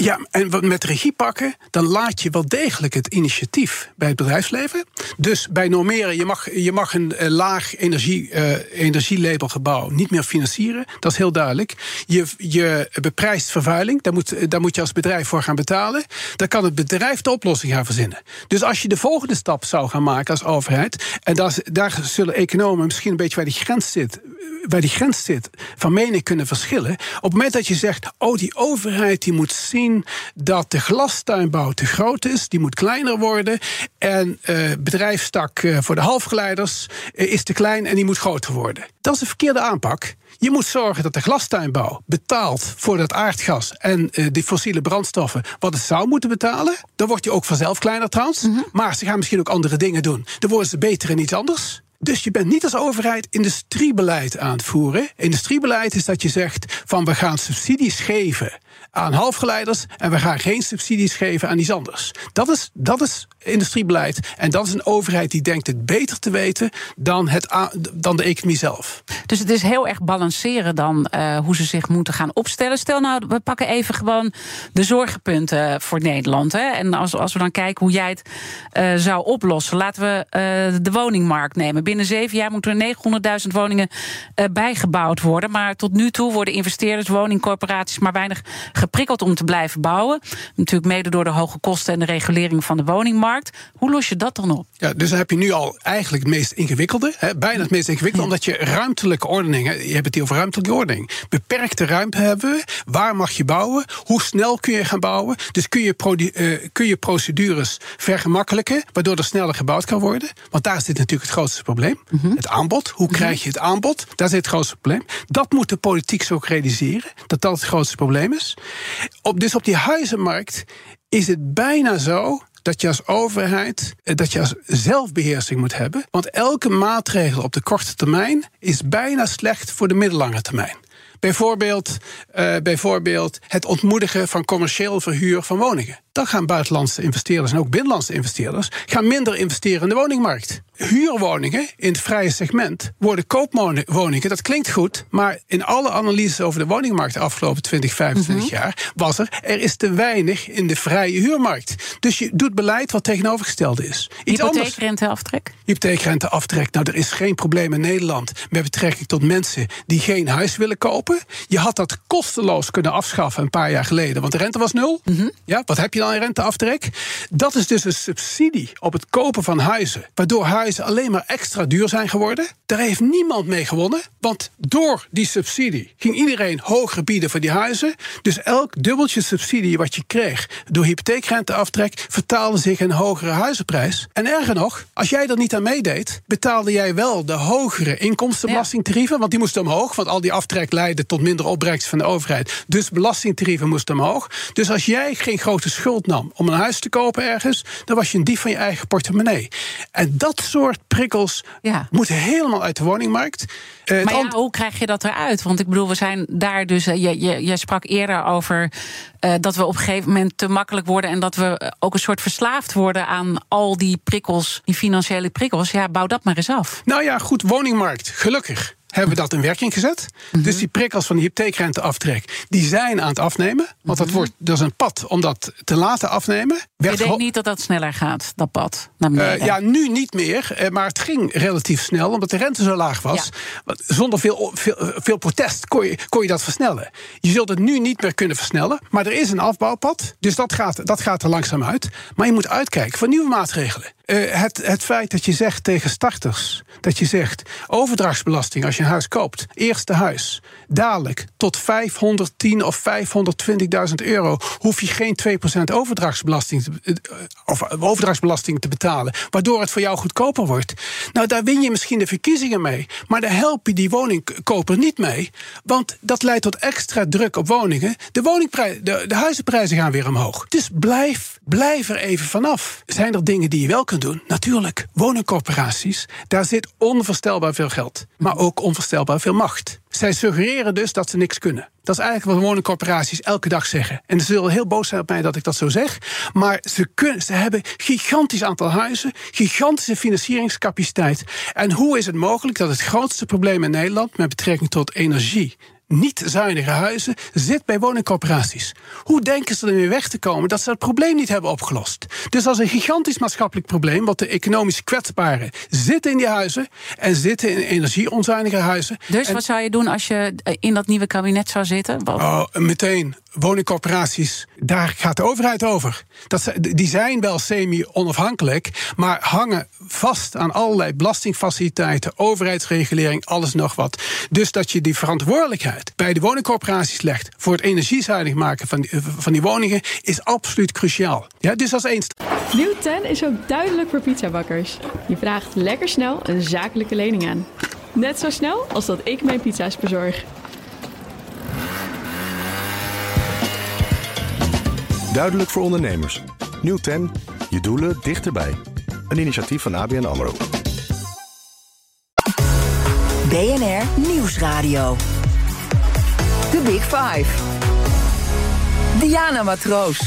Ja, en met regie pakken, dan laat je wel degelijk het initiatief bij het bedrijfsleven. Dus bij normeren, je mag, je mag een uh, laag energie, uh, energielabelgebouw niet meer financieren. Dat is heel duidelijk. Je, je beprijst vervuiling, daar moet, daar moet je als bedrijf voor gaan betalen. Dan kan het bedrijf de oplossing gaan verzinnen. Dus als je de volgende stap zou gaan maken als overheid, en daar, daar zullen economen misschien een beetje waar die grens zit, waar die grens zit, van mening kunnen verschillen. Op het moment dat je zegt, oh, die overheid die moet zien dat de glastuinbouw te groot is, die moet kleiner worden. En uh, bedrijfstak uh, voor de halfgeleiders uh, is te klein en die moet groter worden. Dat is een verkeerde aanpak. Je moet zorgen dat de glastuinbouw betaalt voor dat aardgas en uh, die fossiele brandstoffen wat het zou moeten betalen. Dan wordt die ook vanzelf kleiner trouwens. Mm -hmm. Maar ze gaan misschien ook andere dingen doen. Dan worden ze beter in iets anders. Dus je bent niet als overheid industriebeleid aan het voeren. Industriebeleid is dat je zegt van we gaan subsidies geven aan halfgeleiders en we gaan geen subsidies geven aan iets anders. Dat is, dat is industriebeleid. En dat is een overheid die denkt het beter te weten dan, het, dan de economie zelf. Dus het is heel erg balanceren dan uh, hoe ze zich moeten gaan opstellen. Stel nou, we pakken even gewoon de zorgpunten voor Nederland. Hè? En als, als we dan kijken hoe jij het uh, zou oplossen. Laten we uh, de woningmarkt nemen. Binnen zeven jaar moeten er 900.000 woningen bijgebouwd worden. Maar tot nu toe worden investeerders, woningcorporaties maar weinig geprikkeld om te blijven bouwen. Natuurlijk mede door de hoge kosten en de regulering van de woningmarkt. Hoe los je dat dan op? Ja, dus dan heb je nu al eigenlijk het meest ingewikkelde. Hè, bijna het meest ingewikkelde, omdat je ruimtelijke ordening, hè, je hebt het hier over ruimtelijke ordening. Beperkte ruimte hebben we. Waar mag je bouwen? Hoe snel kun je gaan bouwen? Dus kun je, uh, kun je procedures vergemakkelijken, waardoor er sneller gebouwd kan worden? Want daar zit natuurlijk het grootste probleem. Mm -hmm. Het aanbod. Hoe krijg je het aanbod? Daar zit het grootste probleem. Dat moet de politiek zo ook realiseren, dat dat het grootste probleem is. Op, dus op die huizenmarkt is het bijna zo dat je als overheid, eh, dat je als zelfbeheersing moet hebben. Want elke maatregel op de korte termijn is bijna slecht voor de middellange termijn. Bijvoorbeeld, uh, bijvoorbeeld het ontmoedigen van commercieel verhuur van woningen. Dan gaan buitenlandse investeerders en ook binnenlandse investeerders gaan minder investeren in de woningmarkt. Huurwoningen in het vrije segment worden koopwoningen. Dat klinkt goed, maar in alle analyses over de woningmarkt de afgelopen 20, 25 mhm. jaar was er, er is te weinig in de vrije huurmarkt. Dus je doet beleid wat tegenovergesteld is. Hypotheekrenteaftrek? Hypotheekrenteaftrek. Nou, er is geen probleem in Nederland met betrekking tot mensen die geen huis willen kopen. Je had dat kosteloos kunnen afschaffen een paar jaar geleden, want de rente was nul. Mhm. Ja, wat heb je dan? renteaftrek. Dat is dus een subsidie op het kopen van huizen. Waardoor huizen alleen maar extra duur zijn geworden. Daar heeft niemand mee gewonnen. Want door die subsidie ging iedereen hoger bieden voor die huizen. Dus elk dubbeltje subsidie wat je kreeg door hypotheekrenteaftrek vertaalde zich een hogere huizenprijs. En erger nog, als jij er niet aan meedeed, betaalde jij wel de hogere inkomstenbelastingtarieven. Want die moesten omhoog. Want al die aftrek leidde tot minder opbrengst van de overheid. Dus belastingtarieven moesten omhoog. Dus als jij geen grote schuld nam om een huis te kopen ergens, dan was je een dief van je eigen portemonnee. En dat soort prikkels ja. moeten helemaal uit de woningmarkt. Uh, maar ja, hoe krijg je dat eruit? Want ik bedoel, we zijn daar dus. Uh, je, je, je, sprak eerder over uh, dat we op een gegeven moment te makkelijk worden en dat we ook een soort verslaafd worden aan al die prikkels, die financiële prikkels. Ja, bouw dat maar eens af. Nou ja, goed, woningmarkt, gelukkig hebben we dat in werking gezet. Mhm. Dus die prikkels van de hypotheekrenteaftrek, die zijn aan het afnemen. Want dat, mhm. wordt, dat is een pad om dat te laten afnemen. Je denkt niet dat dat sneller gaat, dat pad? Naar uh, ja, nu niet meer. Eh, maar het ging relatief snel, omdat de rente zo laag was. Zonder veel, veel, veel, protest kon je, kon je dat versnellen. Je zult het nu niet meer kunnen versnellen. Maar er is een afbouwpad. Dus dat gaat, dat gaat er langzaam uit. Maar je moet uitkijken voor nieuwe maatregelen. Uh, het, het feit dat je zegt tegen starters, dat je zegt overdrachtsbelasting als je een huis koopt, eerste huis, dadelijk tot 510 of 520.000 euro hoef je geen 2% overdrachtsbelasting te, eh, of overdrachtsbelasting te betalen, waardoor het voor jou goedkoper wordt. Nou, daar win je misschien de verkiezingen mee, maar daar help je die woningkoper niet mee, want dat leidt tot extra druk op woningen. De, de, de huizenprijzen gaan weer omhoog. Dus blijf, blijf er even vanaf. Zijn er dingen die je wel kunt Natuurlijk. Woningcorporaties, daar zit onvoorstelbaar veel geld. Maar ook onvoorstelbaar veel macht. Zij suggereren dus dat ze niks kunnen. Dat is eigenlijk wat woningcorporaties elke dag zeggen. En ze zullen heel boos zijn op mij dat ik dat zo zeg. Maar ze, kunnen, ze hebben gigantisch aantal huizen, gigantische financieringscapaciteit. En hoe is het mogelijk dat het grootste probleem in Nederland met betrekking tot energie niet zuinige huizen zit bij woningcorporaties. Hoe denken ze ermee weg te komen dat ze het probleem niet hebben opgelost? Dus dat is een gigantisch maatschappelijk probleem, want de economisch kwetsbaren zitten in die huizen en zitten in energieonzuinige huizen. Dus wat zou je doen als je in dat nieuwe kabinet zou zitten? Oh, meteen woningcorporaties, daar gaat de overheid over. Dat, die zijn wel semi-onafhankelijk, maar hangen vast aan allerlei belastingfaciliteiten, overheidsregulering, alles nog wat. Dus dat je die verantwoordelijkheid bij de woningcorporaties legt voor het energiezuinig maken van die, van die woningen, is absoluut cruciaal. Ja, dus als eens. Nieuw 10 is ook duidelijk voor pizzabakkers. Je vraagt lekker snel een zakelijke lening aan. Net zo snel als dat ik mijn pizza's bezorg. Duidelijk voor ondernemers. Nieuw 10. Je doelen dichterbij. Een initiatief van ABN AMRO. BNR Nieuwsradio. Big Five. Diana Matroos.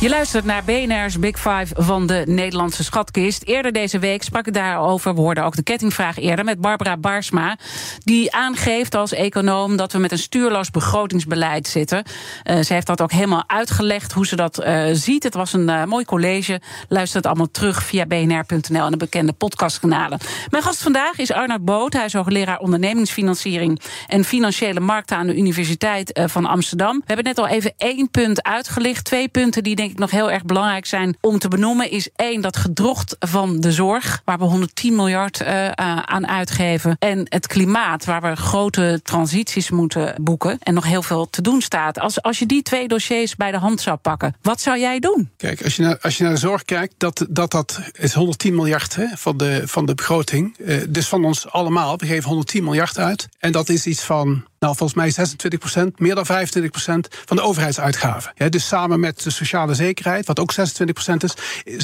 Je luistert naar BNR's Big Five van de Nederlandse schatkist. Eerder deze week sprak ik daarover, we hoorden ook de kettingvraag eerder... met Barbara Barsma, die aangeeft als econoom... dat we met een stuurloos begrotingsbeleid zitten. Uh, ze heeft dat ook helemaal uitgelegd, hoe ze dat uh, ziet. Het was een uh, mooi college. Luister het allemaal terug via bnr.nl en de bekende podcastkanalen. Mijn gast vandaag is Arnoud Boot. Hij is hoogleraar ondernemingsfinanciering... en financiële markten aan de Universiteit van Amsterdam. We hebben net al even één punt uitgelicht. Twee punten die denk nog heel erg belangrijk zijn om te benoemen, is één, dat gedrocht van de zorg, waar we 110 miljard uh, aan uitgeven. En het klimaat, waar we grote transities moeten boeken en nog heel veel te doen staat. Als, als je die twee dossiers bij de hand zou pakken, wat zou jij doen? Kijk, als je naar, als je naar de zorg kijkt, dat, dat, dat is 110 miljard hè, van, de, van de begroting. Uh, dus van ons allemaal. We geven 110 miljard uit. En dat is iets van nou, volgens mij 26 procent, meer dan 25 procent van de overheidsuitgaven. Ja, dus samen met de sociale zekerheid, wat ook 26 procent is,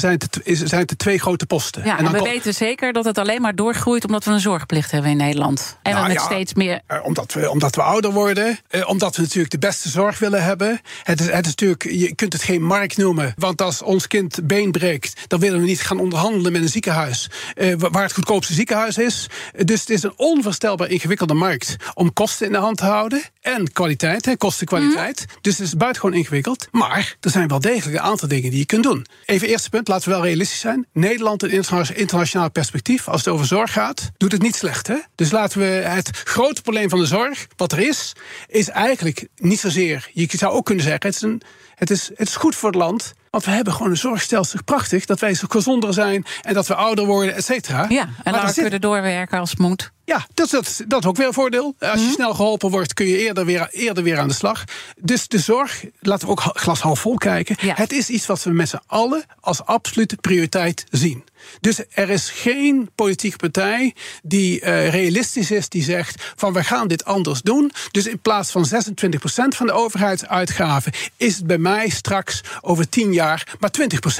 zijn het, zijn het de twee grote posten. Ja, en, en we weten zeker dat het alleen maar doorgroeit omdat we een zorgplicht hebben in Nederland. En nou, we met ja, steeds meer. Omdat we, omdat we ouder worden, eh, omdat we natuurlijk de beste zorg willen hebben. Het is, het is natuurlijk, je kunt het geen markt noemen, want als ons kind been breekt, dan willen we niet gaan onderhandelen met een ziekenhuis eh, waar het goedkoopste ziekenhuis is. Dus het is een onvoorstelbaar ingewikkelde markt om kosten in de hand houden. En kwaliteit, hè, kostenkwaliteit. Mm. Dus het is buitengewoon ingewikkeld. Maar er zijn wel degelijk een aantal dingen die je kunt doen. Even eerste punt, laten we wel realistisch zijn. Nederland in internationaal perspectief, als het over zorg gaat, doet het niet slecht. Hè? Dus laten we het grote probleem van de zorg, wat er is, is eigenlijk niet zozeer. Je zou ook kunnen zeggen, het is, een, het is, het is goed voor het land. Want we hebben gewoon een zorgstelsel prachtig. Dat wij zo gezonder zijn en dat we ouder worden, et cetera. Ja, en dan kunnen we doorwerken als het moet. Ja, dat, dat, dat is ook weer een voordeel. Als je mm -hmm. snel geholpen wordt, kun je eerder weer, eerder weer aan de slag. Dus de zorg, laten we ook glas half vol kijken. Ja. Het is iets wat we met z'n allen als absolute prioriteit zien. Dus er is geen politieke partij die uh, realistisch is, die zegt van we gaan dit anders doen. Dus in plaats van 26% van de overheidsuitgaven is het bij mij straks over 10 jaar maar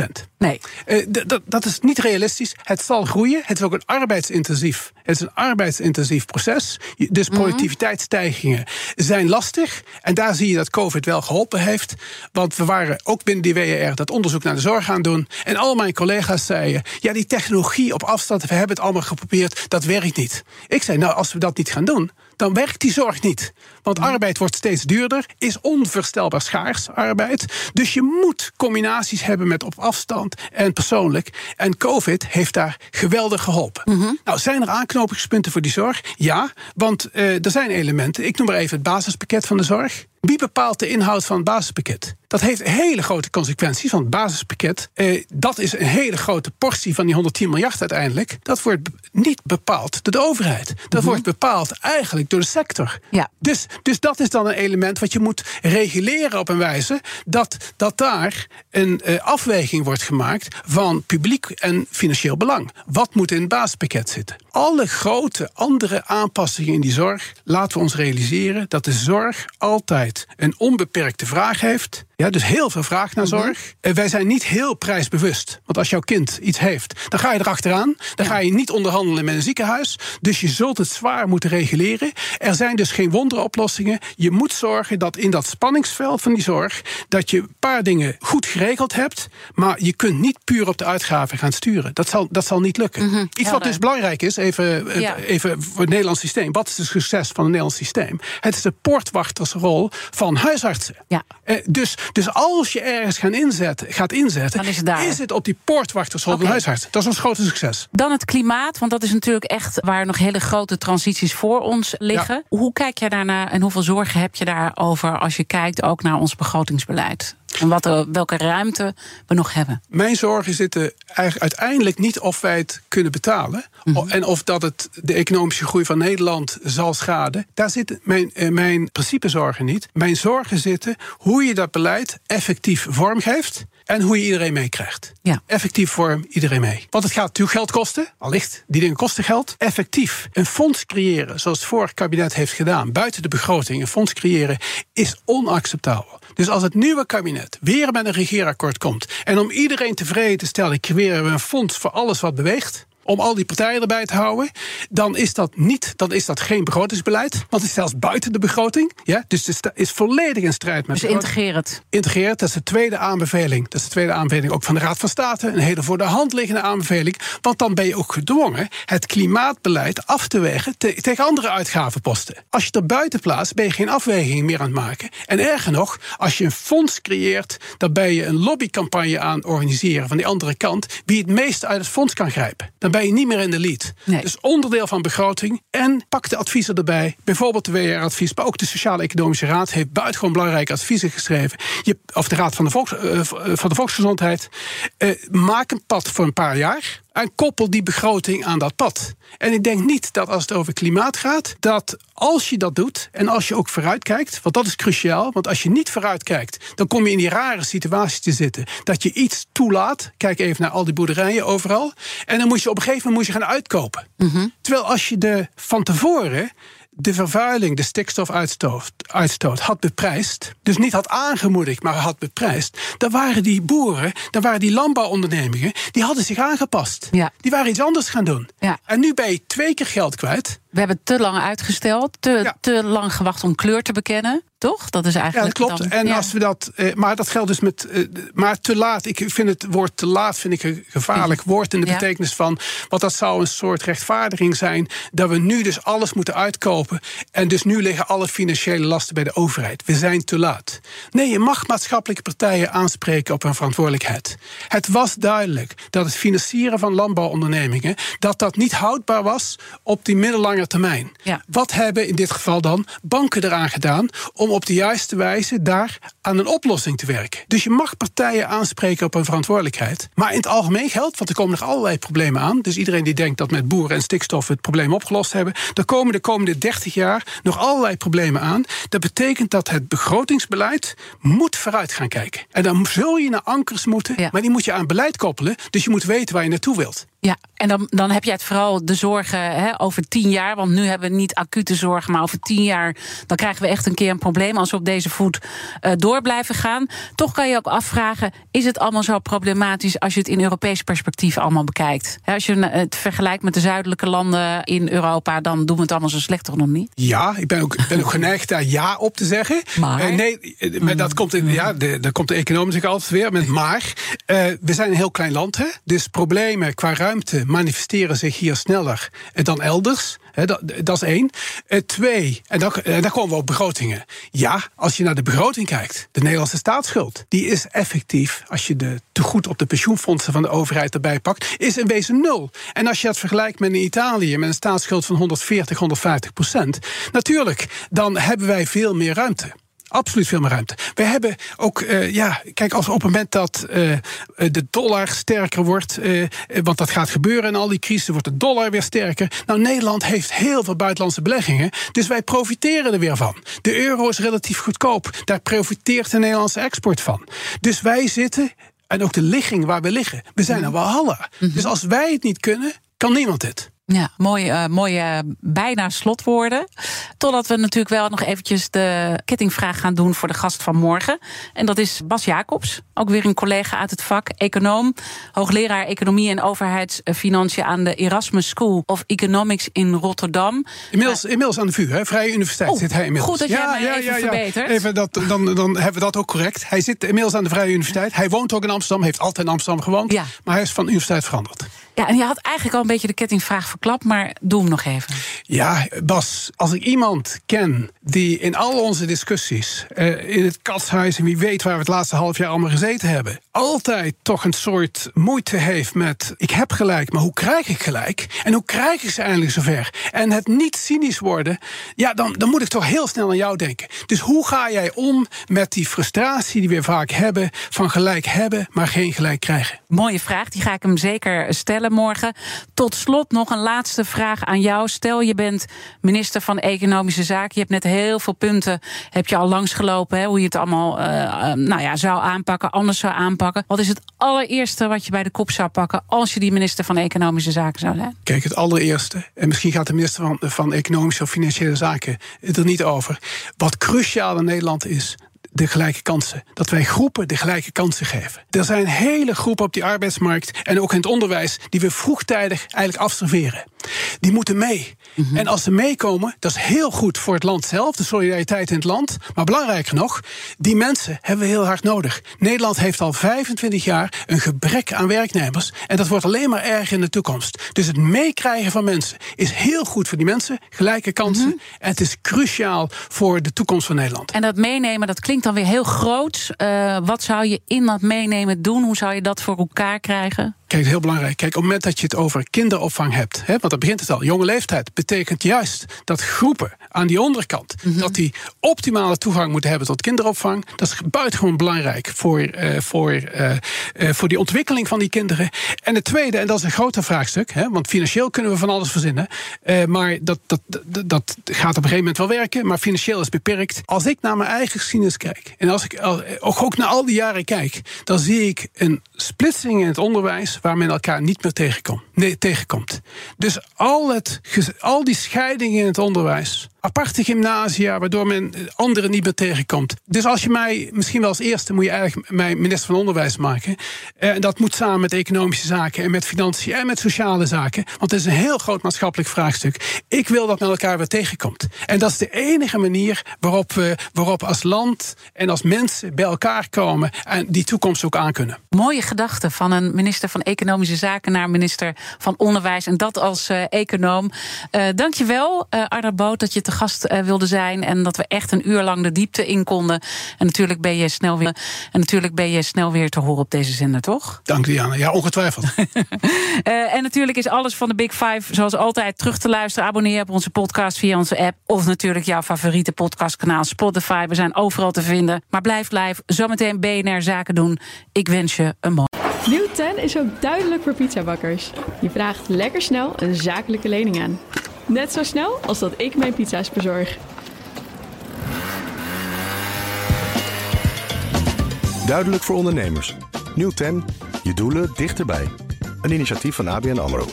20%. Nee. Uh, dat is niet realistisch. Het zal groeien. Het is ook een arbeidsintensief. Het is een arbeidsintensief proces. Dus productiviteitsstijgingen zijn lastig. En daar zie je dat COVID wel geholpen heeft. Want we waren ook binnen die WER dat onderzoek naar de zorg gaan doen. En al mijn collega's zeiden: ja, die technologie op afstand, we hebben het allemaal geprobeerd, dat werkt niet. Ik zei: nou, als we dat niet gaan doen, dan werkt die zorg niet. Want arbeid wordt steeds duurder, is onvoorstelbaar schaars arbeid. Dus je moet combinaties hebben met op afstand en persoonlijk. En COVID heeft daar geweldig geholpen. Mm -hmm. Nou, zijn er aanknopingspunten voor die zorg? Ja, want uh, er zijn elementen. Ik noem maar even het basispakket van de zorg. Wie bepaalt de inhoud van het basispakket? Dat heeft hele grote consequenties. Want het basispakket, eh, dat is een hele grote portie van die 110 miljard uiteindelijk. Dat wordt niet bepaald door de overheid. Dat mm -hmm. wordt bepaald eigenlijk door de sector. Ja. Dus, dus dat is dan een element wat je moet reguleren op een wijze dat, dat daar een uh, afweging wordt gemaakt van publiek en financieel belang. Wat moet in het basispakket zitten? Alle grote andere aanpassingen in die zorg laten we ons realiseren dat de zorg altijd een onbeperkte vraag heeft. Ja, dus heel veel vraag naar zorg. Mm -hmm. Wij zijn niet heel prijsbewust. Want als jouw kind iets heeft, dan ga je erachteraan. Dan ja. ga je niet onderhandelen met een ziekenhuis. Dus je zult het zwaar moeten reguleren. Er zijn dus geen wonderoplossingen. Je moet zorgen dat in dat spanningsveld van die zorg... dat je een paar dingen goed geregeld hebt... maar je kunt niet puur op de uitgaven gaan sturen. Dat zal, dat zal niet lukken. Mm -hmm. Iets wat dus belangrijk is, even, ja. even voor het Nederlands systeem. Wat is het succes van het Nederlands systeem? Het is de poortwachtersrol van huisartsen. Ja. Dus dus als je ergens gaan inzetten, gaat inzetten, is het, daar. is het op die poortwachterschool okay. van huisarts. Dat is ons grote succes. Dan het klimaat, want dat is natuurlijk echt waar nog hele grote transities voor ons liggen. Ja. Hoe kijk jij daarnaar en hoeveel zorgen heb je daarover als je kijkt ook naar ons begrotingsbeleid? En wat er, welke ruimte we nog hebben. Mijn zorgen zitten eigenlijk uiteindelijk niet of wij het kunnen betalen. Mm -hmm. En of dat het de economische groei van Nederland zal schaden. Daar zitten mijn, mijn principe zorgen niet. Mijn zorgen zitten hoe je dat beleid effectief vormgeeft. En hoe je iedereen meekrijgt. Ja. Effectief vorm iedereen mee. Want het gaat natuurlijk geld kosten. Allicht, die dingen kosten geld. Effectief een fonds creëren, zoals het vorige kabinet heeft gedaan, buiten de begroting, een fonds creëren, is onacceptabel. Dus als het nieuwe kabinet weer met een regeerakkoord komt. en om iedereen tevreden te stellen, creëren we een fonds voor alles wat beweegt om al die partijen erbij te houden, dan is dat niet, dan is dat geen begrotingsbeleid, want het is zelfs buiten de begroting. Ja? Dus het is volledig in strijd met. Dus integreer het. Integreer het, dat is de tweede aanbeveling. Dat is de tweede aanbeveling ook van de Raad van State, een hele voor de hand liggende aanbeveling, want dan ben je ook gedwongen het klimaatbeleid af te wegen tegen andere uitgavenposten. Als je er buiten plaatst, ben je geen afweging meer aan het maken. En erger nog, als je een fonds creëert, dan ben je een lobbycampagne aan organiseren van die andere kant, wie het meest uit het fonds kan grijpen. Dan ben je niet meer in de lead. Dus onderdeel van begroting en pak de adviezen erbij. Bijvoorbeeld de WR-advies, maar ook de Sociaal-Economische Raad heeft buitengewoon belangrijke adviezen geschreven. Je, of de Raad van de, Volks, uh, van de Volksgezondheid. Uh, maak een pad voor een paar jaar. En koppel die begroting aan dat pad. En ik denk niet dat als het over klimaat gaat, dat als je dat doet en als je ook vooruitkijkt, want dat is cruciaal, want als je niet vooruitkijkt, dan kom je in die rare situatie te zitten dat je iets toelaat. Kijk even naar al die boerderijen overal. En dan moet je op een gegeven moment moet je gaan uitkopen. Mm Terwijl als je de van tevoren de vervuiling, de stikstofuitstoot uitstoot, had beprijsd, dus niet had aangemoedigd, maar had beprijsd, dan waren die boeren, dan waren die landbouwondernemingen, die hadden zich aangepast. Ja. Die waren iets anders gaan doen. Ja. En nu ben je twee keer geld kwijt. We hebben te lang uitgesteld, te, te lang gewacht om kleur te bekennen. Toch? Dat is eigenlijk. Ja, dat klopt. en als we dat. Eh, maar dat geldt dus met. Eh, maar te laat. Ik vind het woord te laat vind ik een gevaarlijk woord. In de betekenis van. Want dat zou een soort rechtvaardiging zijn. Dat we nu dus alles moeten uitkopen. En dus nu liggen alle financiële lasten bij de overheid. We zijn te laat. Nee, je mag maatschappelijke partijen aanspreken op hun verantwoordelijkheid. Het was duidelijk dat het financieren van landbouwondernemingen. dat dat niet houdbaar was op die middellange termijn. Ja. Wat hebben in dit geval dan banken eraan gedaan om op de juiste wijze daar aan een oplossing te werken. Dus je mag partijen aanspreken op hun verantwoordelijkheid. Maar in het algemeen geldt, want er komen nog allerlei problemen aan. Dus iedereen die denkt dat met boeren en stikstof het probleem opgelost hebben. Er komen de komende 30 jaar nog allerlei problemen aan. Dat betekent dat het begrotingsbeleid moet vooruit gaan kijken. En dan zul je naar ankers moeten, maar die moet je aan beleid koppelen. Dus je moet weten waar je naartoe wilt. Ja, en dan, dan heb je het vooral de zorgen hè, over tien jaar. Want nu hebben we niet acute zorgen, maar over tien jaar dan krijgen we echt een keer een probleem als we op deze voet uh, door blijven gaan. Toch kan je ook afvragen: is het allemaal zo problematisch als je het in Europees perspectief allemaal bekijkt? als je het vergelijkt met de zuidelijke landen in Europa, dan doen we het allemaal zo slecht toch nog niet? Ja, ik ben ook, ben ook geneigd daar ja op te zeggen. Maar? Uh, nee, eh, maar dat komt in, ja, de, daar komt de econoom zich altijd weer met maar. Uh, we zijn een heel klein land, hè? dus problemen qua ruimte manifesteren zich hier sneller dan elders. dat, dat, is één. Eh, twee, en dan, en dan komen we op begrotingen. Ja, als je naar de begroting kijkt, de Nederlandse staatsschuld, die is effectief, als je de tegoed op de pensioenfondsen van de overheid erbij pakt, is in wezen nul. En als je dat vergelijkt met Italië, met een staatsschuld van 140, 150 procent, natuurlijk, dan hebben wij veel meer ruimte absoluut veel meer ruimte. We hebben ook, uh, ja, kijk, als op het moment dat uh, de dollar sterker wordt, uh, want dat gaat gebeuren in al die crisis, wordt de dollar weer sterker. Nou, Nederland heeft heel veel buitenlandse beleggingen, dus wij profiteren er weer van. De euro is relatief goedkoop, daar profiteert de Nederlandse export van. Dus wij zitten en ook de ligging waar we liggen. We zijn er wel hallen. Mhm. Dus als wij het niet kunnen, kan niemand het. Ja, mooie, uh, mooie bijna slotwoorden. Totdat we natuurlijk wel nog eventjes de kettingvraag gaan doen voor de gast van morgen. En dat is Bas Jacobs, ook weer een collega uit het vak, econoom, hoogleraar economie en overheidsfinanciën aan de Erasmus School of Economics in Rotterdam. Inmiddels, uh, inmiddels aan de VU, hè? Vrije Universiteit oh, zit hij inmiddels. Goed dat jij ja, ja, even ja, verbetert. Even dat, dan, dan hebben we dat ook correct. Hij zit inmiddels aan de Vrije Universiteit. Hij woont ook in Amsterdam, heeft altijd in Amsterdam gewoond. Maar hij is van de universiteit veranderd. Ja, en je had eigenlijk al een beetje de kettingvraag verklapt, maar doe hem nog even. Ja, Bas, als ik iemand ken die in al onze discussies, uh, in het katshuis en wie weet waar we het laatste half jaar allemaal gezeten hebben, altijd toch een soort moeite heeft met: ik heb gelijk, maar hoe krijg ik gelijk? En hoe krijg ik ze eindelijk zover? En het niet cynisch worden, ja, dan, dan moet ik toch heel snel aan jou denken. Dus hoe ga jij om met die frustratie die we vaak hebben van gelijk hebben, maar geen gelijk krijgen? Mooie vraag, die ga ik hem zeker stellen morgen. Tot slot nog een laatste vraag aan jou. Stel je bent minister van Economische Zaken. Je hebt net heel veel punten heb je al langsgelopen. Hè, hoe je het allemaal uh, nou ja, zou aanpakken, anders zou aanpakken. Wat is het allereerste wat je bij de kop zou pakken als je die minister van Economische Zaken zou zijn? Kijk, het allereerste, en misschien gaat de minister van, van Economische of Financiële Zaken er niet over. Wat cruciaal in Nederland is, de gelijke kansen. Dat wij groepen de gelijke kansen geven. Er zijn hele groepen op die arbeidsmarkt en ook in het onderwijs die we vroegtijdig eigenlijk afserveren. Die moeten mee. Mhm. En als ze meekomen, dat is heel goed voor het land zelf, de solidariteit in het land. Maar belangrijker nog, die mensen hebben we heel hard nodig. Nederland heeft al 25 jaar een gebrek aan werknemers. En dat wordt alleen maar erger in de toekomst. Dus het meekrijgen van mensen is heel goed voor die mensen, gelijke kansen. Mhm. En het is cruciaal voor de toekomst van Nederland. En dat meenemen, dat klinkt dan weer heel groot. Eh, wat zou je in dat meenemen doen? Hoe zou je dat voor elkaar krijgen? Kijk, heel belangrijk. Kijk, op het moment dat je het over kinderopvang hebt, hè, want dat begint het al, jonge leeftijd, betekent juist dat groepen aan die onderkant, dat die optimale toegang moeten hebben tot kinderopvang. Dat is buitengewoon belangrijk voor, eh, voor, eh, eh, voor die ontwikkeling van die kinderen. En het tweede, en dat is een groter vraagstuk, hè, want financieel kunnen we van alles verzinnen, maar dat, dat, dat, dat gaat op een gegeven moment wel werken, maar financieel is beperkt. Als ik naar mijn eigen geschiedenis kijk, en als ik ook naar al die jaren kijk, dan zie ik een splitsing in het onderwijs waar men elkaar niet meer tegenkomt. Nee, tegenkomt. Dus al, het, al die scheidingen in het onderwijs, aparte gymnasia, waardoor men eh, anderen niet meer tegenkomt. Dus als je mij, misschien wel als eerste, moet je eigenlijk mij minister van Onderwijs maken. Eh, En dat moet samen met economische zaken en met financiën en met sociale zaken. Want het is een heel groot maatschappelijk vraagstuk. Ik wil dat men elkaar weer tegenkomt. En dat is de enige manier waarop we waarop als land en als mensen bij elkaar komen en die toekomst ook aankunnen. Mooie gedachte van een minister van Economische Zaken naar minister van Onderwijs. En dat als eh, econoom. Eh dankjewel, eh Arda dat je te gast eh, wilde zijn. En dat we echt een uur lang de diepte in konden. En natuurlijk ben je snel weer, en natuurlijk ben je snel weer te horen op deze zender, toch? Dank Diana. Ja, ongetwijfeld. Eh, en natuurlijk is alles van de Big Five zoals altijd terug te luisteren. Abonneer op onze podcast via onze app. Of natuurlijk jouw favoriete podcastkanaal Spotify. We zijn overal te vinden. Maar blijf live. Zometeen BNR Zaken doen. Ik wens je een mooi. Nieuw 10 is ook duidelijk voor pizzabakkers. Je vraagt lekker snel een zakelijke lening aan. Net zo snel als dat ik mijn pizza's bezorg. Duidelijk voor ondernemers. Nieuw 10, je doelen dichterbij. Een initiatief van ABN AMRO.